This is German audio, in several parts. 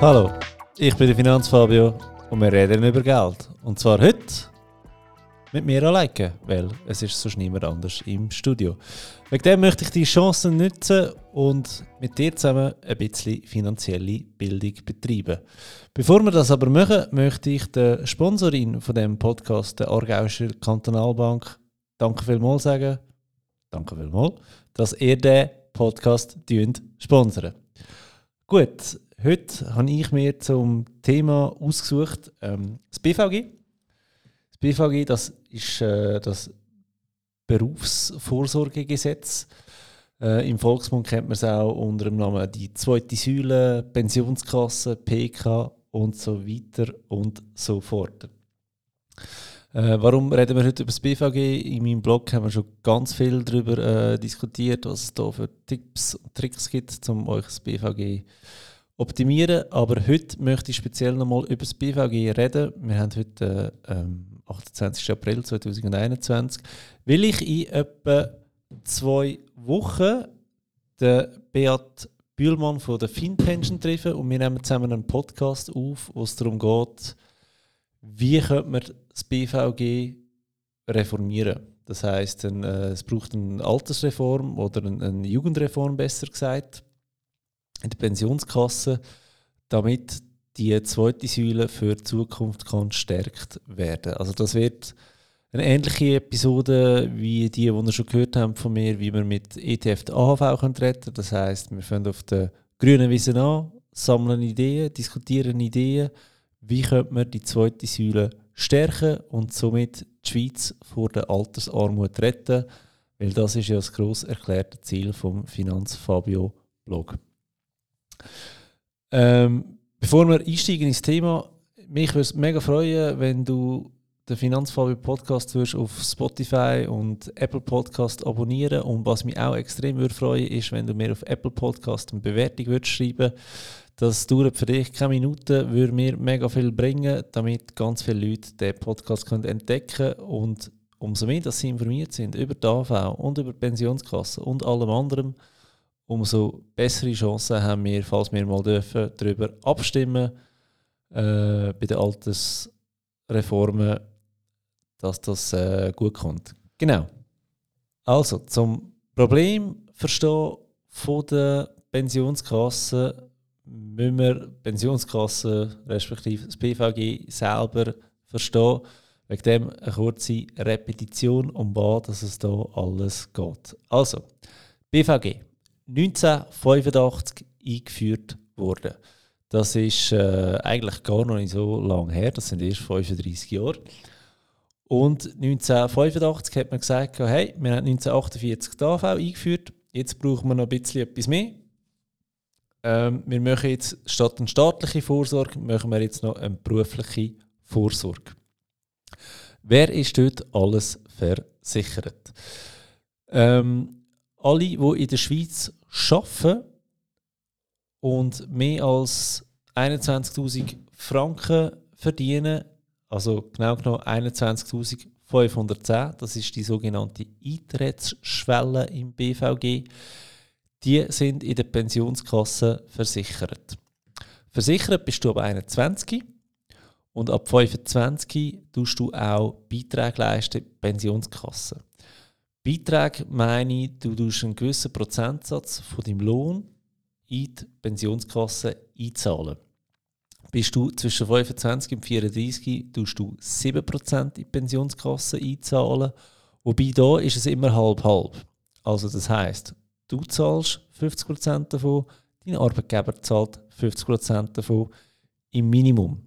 Hallo, ich bin der Finanzfabio und wir reden über Geld. Und zwar heute mit mir alleine, weil es ist sonst niemand anders im Studio. Wegen dem möchte ich die Chancen nutzen und mit dir zusammen ein bisschen finanzielle Bildung betreiben. Bevor wir das aber machen, möchte ich der Sponsorin von dem Podcast, der Aargauischer Kantonalbank, danke vielmals sagen, danke vielmals, dass ihr den Podcast sponsert. Gut, heute habe ich mir zum Thema ausgesucht ähm, das BVG. Das BVG, das ist äh, das Berufsvorsorgegesetz. Äh, Im Volksmund kennt man es auch unter dem Namen die zweite Säule, Pensionskasse, PK und so weiter und so fort. Äh, warum reden wir heute über das BVG? In meinem Blog haben wir schon ganz viel darüber äh, diskutiert, was es da für Tipps und Tricks gibt, um euch das BVG optimieren. Aber heute möchte ich speziell nochmal über das BVG reden. Wir haben heute ähm, 28. April 2021, will ich in etwa zwei Wochen den Beat Bühlmann von der FinPension treffen und wir nehmen zusammen einen Podcast auf, wo es darum geht, wie könnte man das BVG reformieren. Das heißt, äh, es braucht eine Altersreform oder eine, eine Jugendreform, besser gesagt, in der Pensionskasse, damit die zweite Säule für die Zukunft kann gestärkt werden. Also das wird eine ähnliche Episode wie die, die ihr schon gehört habt von mir, wie wir mit ETF die AHV können retten Das heißt, wir fangen auf der grünen Wiese an, sammeln Ideen, diskutieren Ideen, wie könnte man die zweite Säule stärken und somit die Schweiz vor der Altersarmut retten, weil das ist ja das gross erklärte Ziel vom Finanzfabio Blog. Ähm, Bevor wir einsteigen ins Thema, mich würde es mega freuen, wenn du den Finanzfabio Podcast würdest auf Spotify und Apple Podcast abonnieren und was mich auch extrem würde freuen ist, wenn du mir auf Apple Podcast eine Bewertung würdest schreiben. Das dauert für dich keine Minuten, würde mir mega viel bringen, damit ganz viele Leute den Podcast können entdecken und umso mehr, dass sie informiert sind über die AV und über die Pensionskasse und allem anderen, umso bessere Chancen haben wir, falls wir mal dürfen, darüber abstimmen äh, bei den Altersreformen, dass das äh, gut kommt. Genau. Also, zum Problem verstehen von der Pensionskasse müssen wir Pensionskasse respektive das BVG selber verstehen. Wegen dem eine kurze Repetition, um was es da alles geht. Also, BVG. 1985 eingeführt worden. Das ist äh, eigentlich gar noch nicht so lange her, das sind erst 35 Jahre. Und 1985 hat man gesagt, hey, wir haben 1948 die AV eingeführt, jetzt brauchen wir noch ein bisschen etwas mehr. Ähm, wir machen jetzt statt eine staatliche Vorsorge, machen wir jetzt noch eine berufliche Vorsorge. Wer ist dort alles versichert? Ähm, alle, die in der Schweiz arbeiten und mehr als 21.000 Franken verdienen, also genau genommen 21.510, das ist die sogenannte Eintrittsschwelle im BVG, die sind in der Pensionskasse versichert. Versichert bist du ab 21 und ab 25 tust du auch Beiträge leisten, Pensionskasse. Beiträge meine ich, du tust einen gewissen Prozentsatz von deinem Lohn in die Pensionskasse einzahlen. Bist du zwischen 25 und 34, tust du 7% in die Pensionskasse einzahlen. Wobei da ist es immer halb-halb. Also das heißt, du zahlst 50% davon, dein Arbeitgeber zahlt 50% davon im Minimum.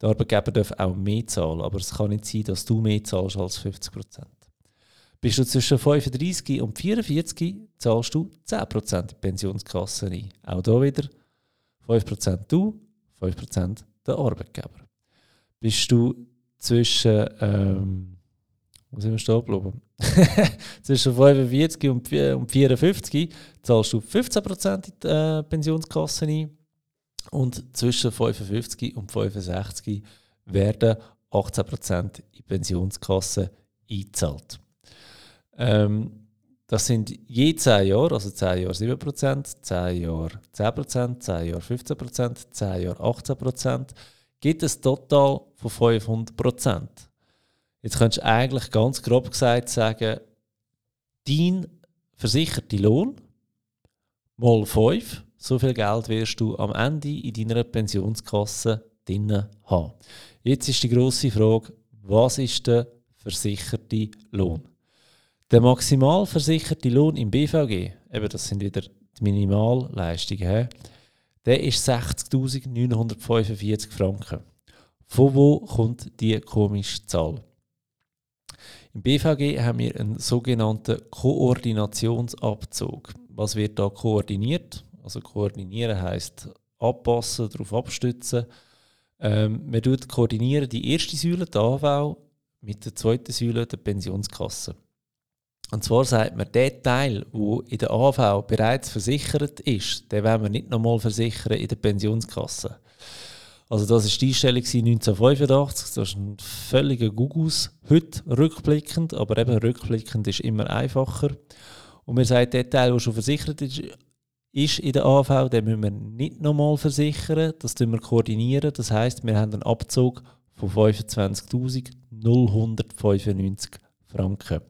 Der Arbeitgeber darf auch mehr zahlen, aber es kann nicht sein, dass du mehr zahlst als 50%. Bist du zwischen 35 und 44, zahlst du 10% in die Pensionskasse ein. Auch hier wieder 5% du, 5% der Arbeitgeber. Bist du zwischen, ähm, wo sind wir stehen geblieben? zwischen 45 und 54 zahlst du 15% in die äh, Pensionskasse ein. Und zwischen 55 und 65 werden 18% in die Pensionskasse eingezahlt. Ähm, das sind je 10 Jahre, also 10 Jahre 7%, 10 Jahre 10%, 10 Jahre 15%, 10 Jahre 18%, gibt es total von 500%. Jetzt könntest du eigentlich ganz grob gesagt sagen, dein versicherter Lohn mal 5, so viel Geld wirst du am Ende in deiner Pensionskasse drin haben. Jetzt ist die grosse Frage, was ist der versicherte Lohn? Der maximal versicherte Lohn im BVG, eben das sind wieder die Minimalleistungen, der ist 60.945 Franken. Von wo kommt die komische Zahl? Im BVG haben wir einen sogenannten Koordinationsabzug. Was wird da koordiniert? Also koordinieren heißt abpassen, darauf abstützen. Ähm, man tut koordinieren die erste Säule, die AV, mit der zweiten Säule, der Pensionskasse. Und zwar sagt man, der Teil, der in der AV bereits versichert ist, den wollen wir nicht nochmal versichern in der Pensionskasse. Also das war die Einstellung 1985, das ist ein völliger Gugus, heute rückblickend, aber eben rückblickend ist immer einfacher. Und wir sagen, der Teil, der schon versichert ist, ist in der AV, den müssen wir nicht nochmal versichern, das tun wir koordinieren, das heißt, wir haben einen Abzug von 25.095 Franken.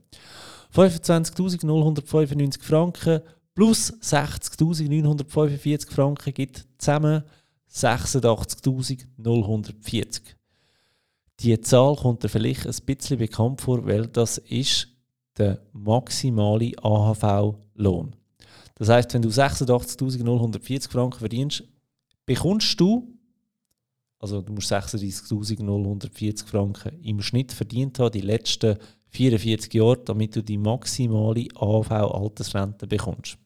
25.095 Franken plus 60.945 Franken gibt zusammen 86.040. Die Zahl kommt dir vielleicht ein bisschen bekannt vor, weil das ist der maximale AHV-Lohn. Das heißt, wenn du 86.040 Franken verdienst, bekommst du, also du musst 36.040 Franken im Schnitt verdient haben, die letzten 44 Jahre, damit du die maximale AV-Altersrente bekommst.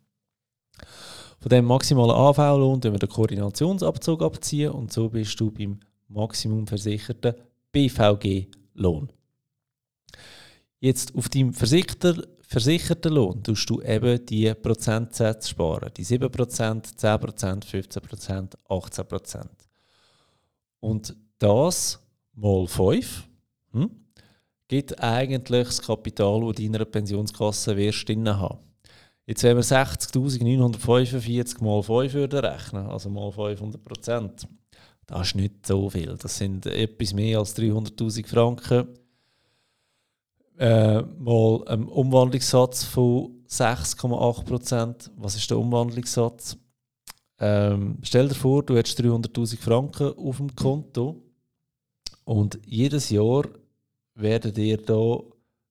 Von dem maximalen AV-Lohn wir den Koordinationsabzug abziehen und so bist du beim maximum versicherten BVG-Lohn. Jetzt auf deinem versicherten, versicherten Lohn tust du eben die Prozentsätze sparen. Die 7%, 10%, 15%, 18%. Und das mal 5 hm, gibt eigentlich das Kapital, das deiner Pensionskasse wirst haben. Jetzt, wenn wir 60.945 mal 5 würden rechnen, also mal 500 Prozent, das ist nicht so viel. Das sind etwas mehr als 300.000 Franken. Äh, mal ein Umwandlungssatz von 6,8 Prozent. Was ist der Umwandlungssatz? Ähm, stell dir vor, du hättest 300.000 Franken auf dem Konto und jedes Jahr werden dir da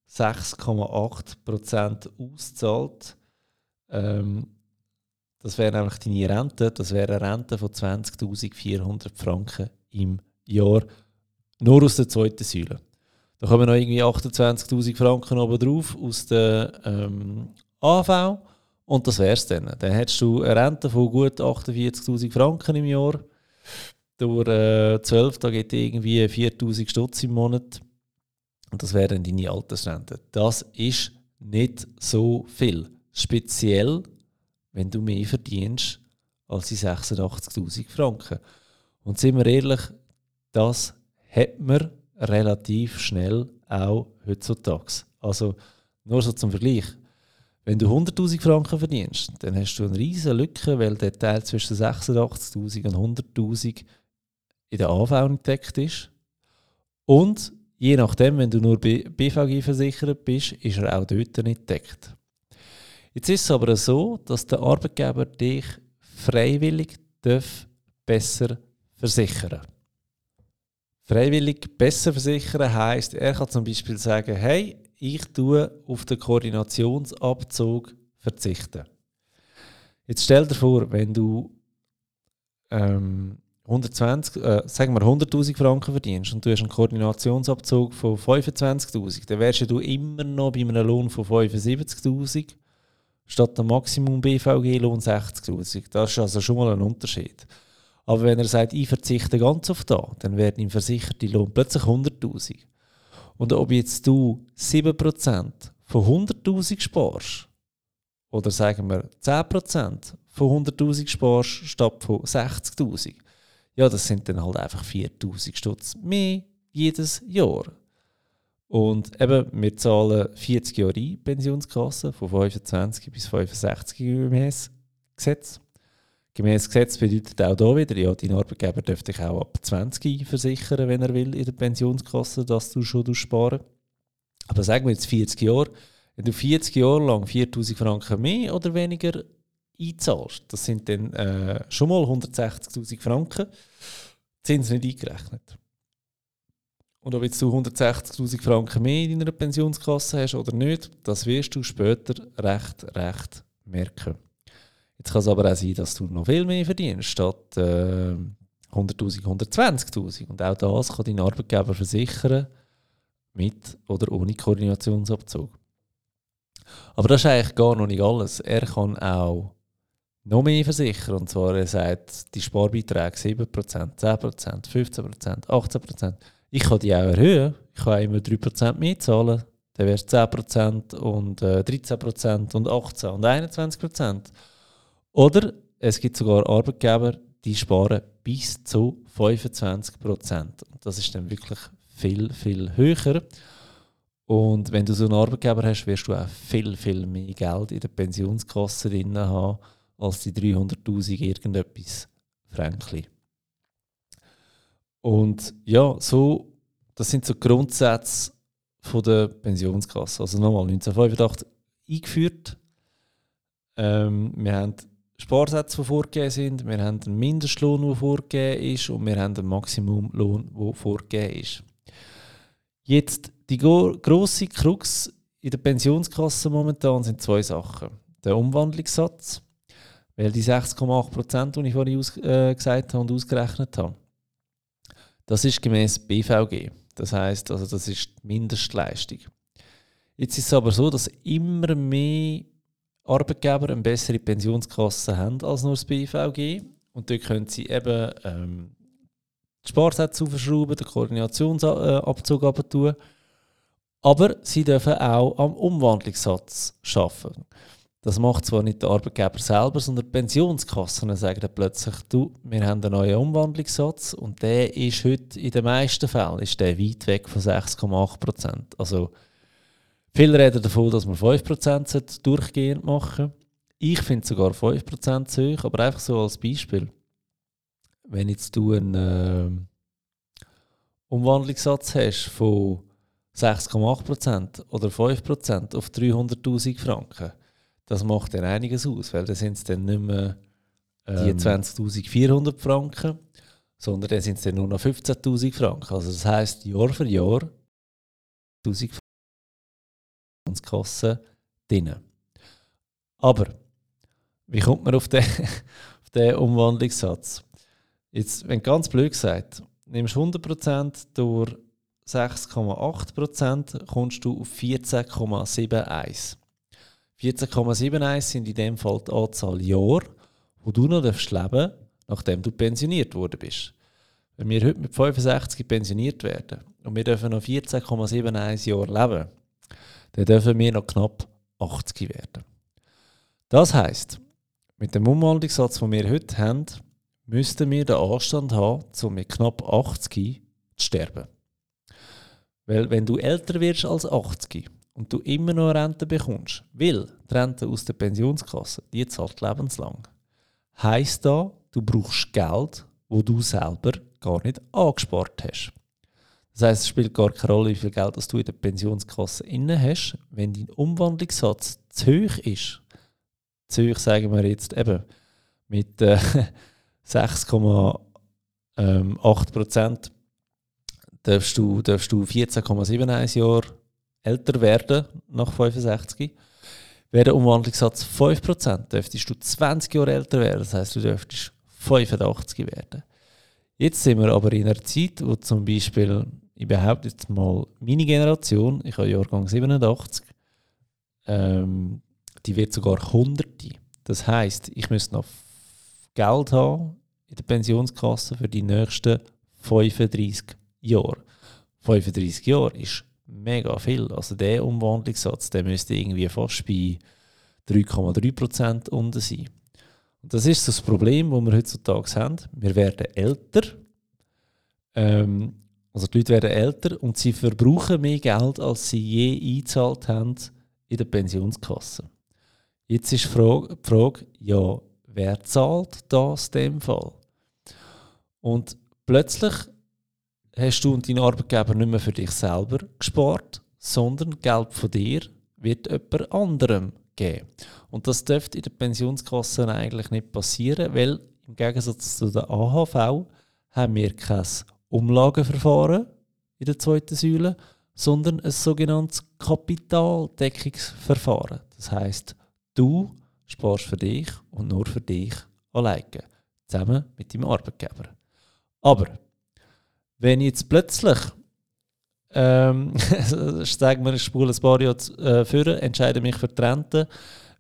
6,8 Prozent ausgezahlt ähm, das wäre nämlich deine Rente. Das wäre eine Rente von 20.400 Franken im Jahr. Nur aus der zweiten Säule. Da kommen noch irgendwie 28.000 Franken oben drauf aus der ähm, AV. Und das wäre es dann. Dann hättest du eine Rente von gut 48.000 Franken im Jahr. Durch äh, 12, da geht irgendwie 4.000 Stutz im Monat. Und das wäre dann deine Altersrente. Das ist nicht so viel. Speziell, wenn du mehr verdienst als die 86.000 Franken. Und sind wir ehrlich, das hat man relativ schnell auch heutzutage. Also nur so zum Vergleich. Wenn du 100.000 Franken verdienst, dann hast du eine riesige Lücke, weil der Teil zwischen 86.000 und 100.000 in der AV entdeckt ist. Und je nachdem, wenn du nur BVG versichert bist, ist er auch dort nicht entdeckt. Jetzt ist es aber so, dass der Arbeitgeber dich freiwillig darf besser versichern Freiwillig besser versichern heißt, er kann zum Beispiel sagen, hey, ich tue auf den Koordinationsabzug verzichten. Jetzt stell dir vor, wenn du ähm, 120, äh, sagen wir 100.000 Franken verdienst und du hast einen Koordinationsabzug von 25.000, dann wärst du immer noch bei einem Lohn von 75.000 statt dem Maximum BVG-Lohn 60.000. Das ist also schon mal ein Unterschied. Aber wenn er sagt, ich verzichte ganz auf das, dann werden ihm versicherte Lohn plötzlich 100.000. Und ob jetzt du 7% von 100.000 sparst, oder sagen wir 10% von 100.000 sparst statt von 60.000, ja, das sind dann halt einfach 4.000 Stutz mehr jedes Jahr. Und eben, wir zahlen 40 Jahre ein, Pensionskasse, von 25 bis 65 gemäß Gesetz. Gemäß Gesetz bedeutet auch hier wieder, ja, dein Arbeitgeber dürfte dich auch ab 20 versichern, wenn er will, in der Pensionskasse, dass du schon sparen Aber sagen wir jetzt 40 Jahre, wenn du 40 Jahre lang 4000 Franken mehr oder weniger einzahlst, das sind dann äh, schon mal 160.000 Franken, Zins nicht eingerechnet. Und ob jetzt du 160.000 Franken mehr in deiner Pensionskasse hast oder nicht, das wirst du später recht, recht merken. Jetzt kann es aber auch sein, dass du noch viel mehr verdienst, statt äh, 100.000, 120.000. Und auch das kann dein Arbeitgeber versichern, mit oder ohne Koordinationsabzug. Aber das ist eigentlich gar noch nicht alles. Er kann auch noch mehr versichern. Und zwar, er sagt, die Sparbeiträge 7%, 10%, 15%, 18%. Ich kann die auch erhöhen. Ich kann immer 3% mehr zahlen. Dann wäre es 10% und äh, 13% und 18% und 21%. Oder es gibt sogar Arbeitgeber, die sparen bis zu 25%. Und das ist dann wirklich viel, viel höher. Und wenn du so einen Arbeitgeber hast, wirst du auch viel, viel mehr Geld in der Pensionskasse drin haben, als die 300'000 irgendetwas Fränkli. Und ja, so, das sind so Grundsätze von der Pensionskasse. Also nochmal 1985 eingeführt. Ähm, wir haben Sparsätze, die vorgegeben sind, wir haben einen Mindestlohn, der vorgegeben ist und wir haben einen Maximumlohn, der vorgegeben ist. Jetzt, die grosse Krux in der Pensionskasse momentan sind zwei Sachen. Der Umwandlungssatz, weil die 6,8%, die ich vorhin äh, gesagt habe und ausgerechnet habe, das ist gemäß BVG. Das heißt, also das ist die Mindestleistung. Jetzt ist es aber so, dass immer mehr Arbeitgeber eine bessere Pensionskasse haben als nur das BVG. Und dort können sie eben ähm, die Sparsätze aufschrauben, den Koordinationsabzug abtun. Aber sie dürfen auch am Umwandlungssatz arbeiten. Das macht zwar nicht der Arbeitgeber selber, sondern die Pensionskassen sagen dann plötzlich, du, wir haben einen neuen Umwandlungssatz und der ist heute in den meisten Fällen ist der weit weg von 6,8% Also viele reden davon, dass wir 5% durchgehend machen Ich finde sogar 5% zu hoch, aber einfach so als Beispiel. Wenn jetzt du einen äh, Umwandlungssatz hast von 6,8% oder 5% auf 300'000 Franken, das macht dann einiges aus, weil dann sind es dann nicht mehr ähm, die 20.400 Franken, sondern dann sind es dann nur noch 15.000 Franken. Also das heisst, Jahr für Jahr 1'000 Franken Kasse drin. Aber, wie kommt man auf den, auf den Umwandlungssatz? Jetzt, wenn ganz blöd gesagt, nimmst du 100% durch 6,8%, kommst du auf 14,71. 14,71 sind in dem Fall die Anzahl Jahre, wo du noch leben darfst, nachdem du pensioniert worden bist. Wenn wir heute mit 65 pensioniert werden und wir dürfen noch 14,71 Jahre leben, dann dürfen wir noch knapp 80 werden. Das heisst, mit dem Umwandlungssatz, den wir heute haben, müssten wir den Anstand haben, um mit knapp 80 zu sterben. Weil wenn du älter wirst als 80 und du immer noch Rente bekommst, weil die Rente aus der Pensionskasse, die zahlt lebenslang, heisst da, du brauchst Geld, wo du selber gar nicht angespart hast. Das heisst, es spielt gar keine Rolle, wie viel Geld das du in der Pensionskasse inne hast, wenn dein Umwandlungssatz zu hoch ist. Zu hoch sagen wir jetzt eben mit äh, 6,8 ähm, darfst du, darfst du 14,71 Jahre älter werden nach 65. Wäre der Umwandlungssatz 5%, dürftest du 20 Jahre älter werden. Das heißt, du dürftest 85 werden. Jetzt sind wir aber in einer Zeit, wo zum Beispiel, ich behaupte jetzt mal, meine Generation, ich habe Jahrgang 87, ähm, die wird sogar Hunderte. Das heißt, ich müsste noch Geld haben in der Pensionskasse für die nächsten 35 Jahre. 35 Jahre ist mega viel. Also der Umwandlungssatz, der müsste irgendwie fast bei 3,3% unten sein. Und das ist so das Problem, das wir heutzutage haben. Wir werden älter ähm, Also die Leute werden älter und sie verbrauchen mehr Geld, als sie je eingezahlt haben in der Pensionskasse. Jetzt ist die Frage, die Frage ja, wer zahlt das in dem Fall? Und plötzlich hast du und dein Arbeitgeber nicht mehr für dich selber gespart, sondern Geld von dir wird jemand anderem geben. Und das dürfte in der Pensionskasse eigentlich nicht passieren, weil im Gegensatz zu der AHV haben wir kein Umlageverfahren in der zweiten Säule, sondern ein sogenanntes Kapitaldeckungsverfahren. Das heißt, du sparst für dich und nur für dich alleine, zusammen mit deinem Arbeitgeber. Aber wenn ich jetzt plötzlich, ähm, sagen wir, ich spule ein paar Jahre äh, führen, entscheide mich für die Rente,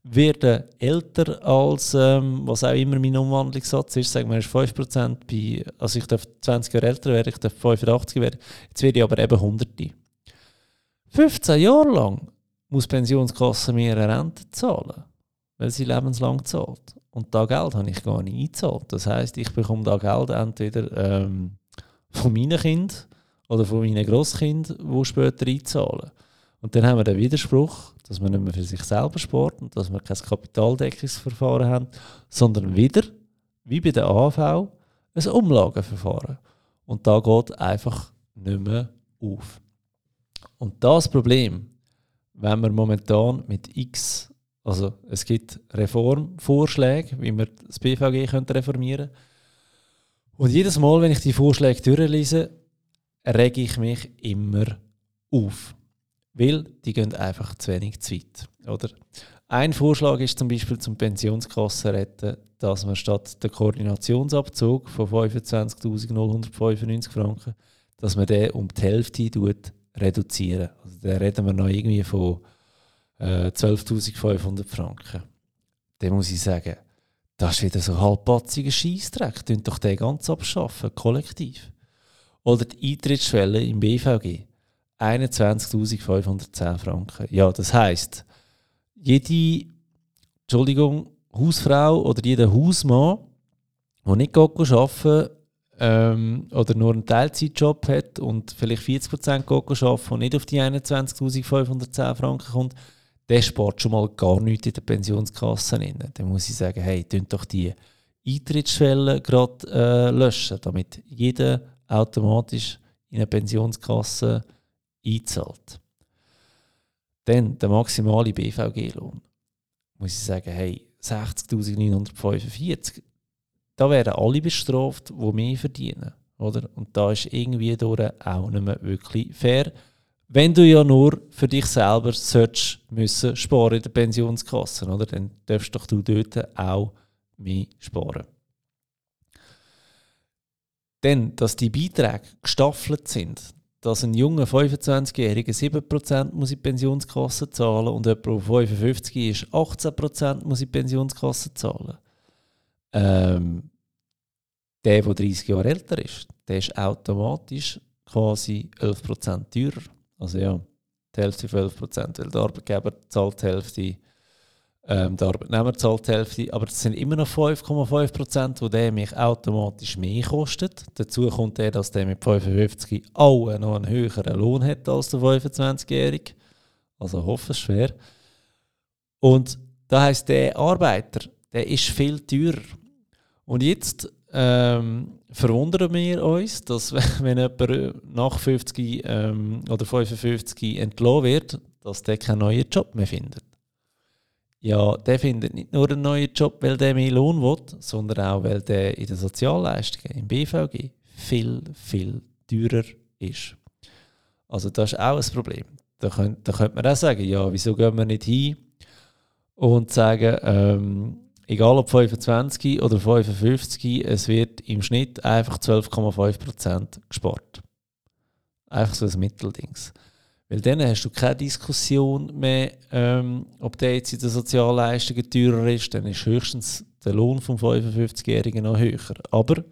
werde älter als, ähm, was auch immer mein Umwandlungssatz ist, sagen wir, ist 5%, bei, also ich darf 20 Jahre älter werden, ich darf 85 werden, jetzt werde ich aber eben 100. 15 Jahre lang muss die Pensionskasse mir eine Rente zahlen, weil sie lebenslang zahlt. Und da Geld habe ich gar nicht eingezahlt. Das heißt, ich bekomme da Geld entweder ähm, von meinen Kindern oder von meinen Grosskindern, die später einzahlen. Und dann haben wir den Widerspruch, dass man nicht mehr für sich selber spart und dass wir kein Kapitaldeckungsverfahren haben, sondern wieder, wie bei der AHV, ein Umlageverfahren. Und da geht einfach nicht mehr auf. Und das Problem, wenn wir momentan mit X also es gibt Reformvorschläge, wie wir das BVG reformieren Und jedes Mal, wenn ich die Vorschläge durchlese, rege ich mich immer auf. Weil die gehen einfach zu wenig zu weit. Oder? Ein Vorschlag ist zum Beispiel zum Pensionskassen retten, dass man statt der Koordinationsabzug von 25.095 Franken, dass man den um die Hälfte reduzieren. Also da reden wir noch irgendwie von äh, 12.500 Franken. Dann muss ich sagen, das ist wieder so ein halbpatziger Scheissdreck. Tönt doch den ganz abschaffen, kollektiv. Oder die Eintrittsschwelle im BVG. 21.510 Franken. Ja, das heisst, jede, Entschuldigung, Hausfrau oder jeder Hausmann, der nicht arbeiten ähm, oder nur einen Teilzeitjob hat und vielleicht 40% arbeiten und nicht auf die 21.510 Franken kommt, der spart schon mal gar nichts in der Pensionskasse rein. Dann muss ich sagen, hey, tönt doch die Eintrittsschwelle gerade äh, löschen, damit jeder automatisch in eine Pensionskasse einzahlt. Dann der maximale BVG-Lohn. Muss ich sagen, hey, 60.945, da werden alle bestraft, die mehr verdienen. Oder? Und da ist irgendwie auch nicht mehr wirklich fair wenn du ja nur für dich selber sollst müssen sparen in der Pensionskasse, oder? Dann darfst doch du dort auch mehr sparen. Denn, dass die Beiträge gestaffelt sind, dass ein junger 25-Jähriger 7% muss in die Pensionskasse zahlen und jemand, der 55 ist, 18% muss in die Pensionskasse zahlen. Ähm, der, der 30 Jahre älter ist, der ist automatisch quasi 11% teurer. Also ja, die Hälfte von 11 Prozent, weil der Arbeitgeber zahlt die Hälfte, ähm, der Arbeitnehmer zahlt die Hälfte, aber es sind immer noch 5,5 Prozent, wo der mich automatisch mehr kostet. Dazu kommt der, dass der mit 55 auch noch einen höheren Lohn hat als der 25-Jährige. Also hoffe schwer. Und da heißt der Arbeiter, der ist viel teurer. Und jetzt ähm, verwundern wir uns, dass wenn jemand nach 50 ähm, oder 55 entlassen wird, dass der keinen neuen Job mehr findet. Ja, der findet nicht nur einen neuen Job, weil der mehr Lohn will, sondern auch, weil der in den Sozialleistungen, im BVG, viel, viel teurer ist. Also das ist auch ein Problem. Da könnte, da könnte man auch sagen, ja, wieso gehen wir nicht hin und sagen, ähm, egal ob 25 oder 55, es wird im Schnitt einfach 12,5% gespart. Einfach so ein Mitteldings. Weil dann hast du keine Diskussion mehr, ähm, ob der jetzt in den Sozialleistungen teurer ist, dann ist höchstens der Lohn vom 55-Jährigen noch höher. Aber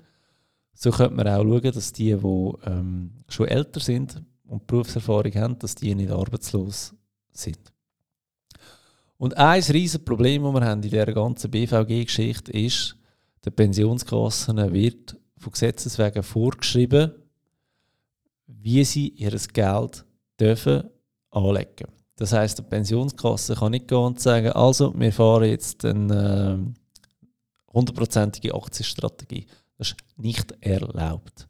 so könnte man auch schauen, dass die, die ähm, schon älter sind und Berufserfahrung haben, dass die nicht arbeitslos sind. Und ein riesiges Problem, das wir haben in dieser ganzen BVG-Geschichte ist, der Pensionskassen wird von Gesetzes wegen vorgeschrieben, wie sie ihr Geld dürfen anlegen. Das heißt, die Pensionskasse kann nicht gehen und sagen, also wir fahren jetzt eine hundertprozentige Aktienstrategie. Das ist nicht erlaubt.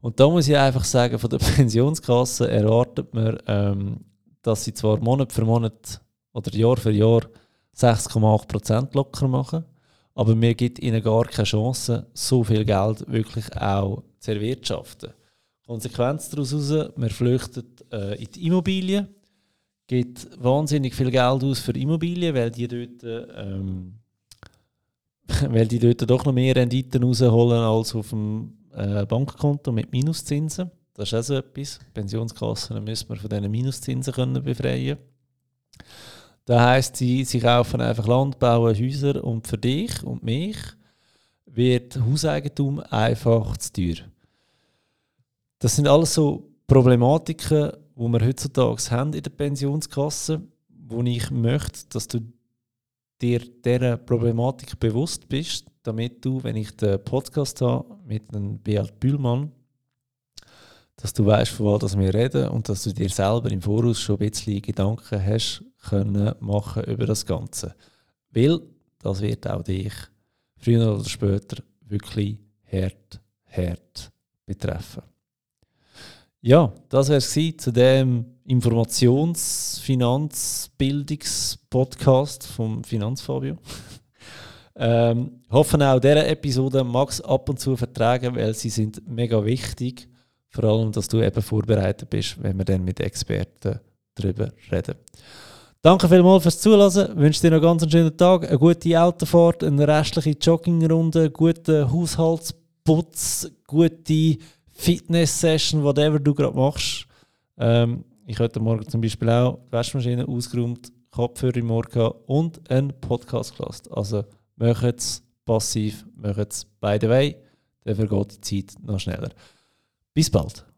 Und da muss ich einfach sagen, von der Pensionskasse erwartet man, ähm, dass sie zwar Monat für Monat oder Jahr für Jahr 6,8% locker machen, aber mir gibt ihnen gar keine Chance, so viel Geld wirklich auch zu erwirtschaften. Konsequenz daraus heraus, man flüchtet äh, in die Immobilien, gibt wahnsinnig viel Geld aus für Immobilien, weil die dort, ähm, weil die dort doch noch mehr Renditen rausholen als auf dem äh, Bankkonto mit Minuszinsen. Das ist auch so etwas. Pensionskassen müssen wir von diesen Minuszinsen können befreien Das heisst, sie, sie kaufen einfach Land, bauen Häuser und für dich und mich wird Hauseigentum einfach zu teuer. Das sind alles so Problematiken, die wir heutzutage haben in der Pensionskasse, wo ich möchte, dass du dir dieser Problematik bewusst bist, damit du, wenn ich den Podcast habe mit einem Beat Bühlmann, dass du weißt, von was wir reden und dass du dir selber im Voraus schon ein bisschen Gedanken hast können machen über das Ganze. Weil das wird auch dich früher oder später wirklich hart, hart betreffen. Ja, das wäre es zu dem Informations-, Finanz-, Bildungs-Podcast vom Finanzfabio. ähm, hoffen auch diese Episode Max ab und zu vertragen, weil sie sind mega wichtig vor allem, dass du eben vorbereitet bist, wenn wir dann mit Experten darüber reden. Danke vielmals fürs Zuhören. Ich wünsche dir noch ganz einen schönen Tag, eine gute Autofahrt, eine restliche Joggingrunde, guten Haushaltsputz, gute Fitness-Session, whatever du gerade machst. Ähm, ich heute Morgen zum Beispiel auch die Waschmaschine ausgeräumt, Kopfhörer im Ohr und einen Podcast gelassen. Also macht es passiv, macht es by the way, dann vergeht die Zeit noch schneller. Vispār.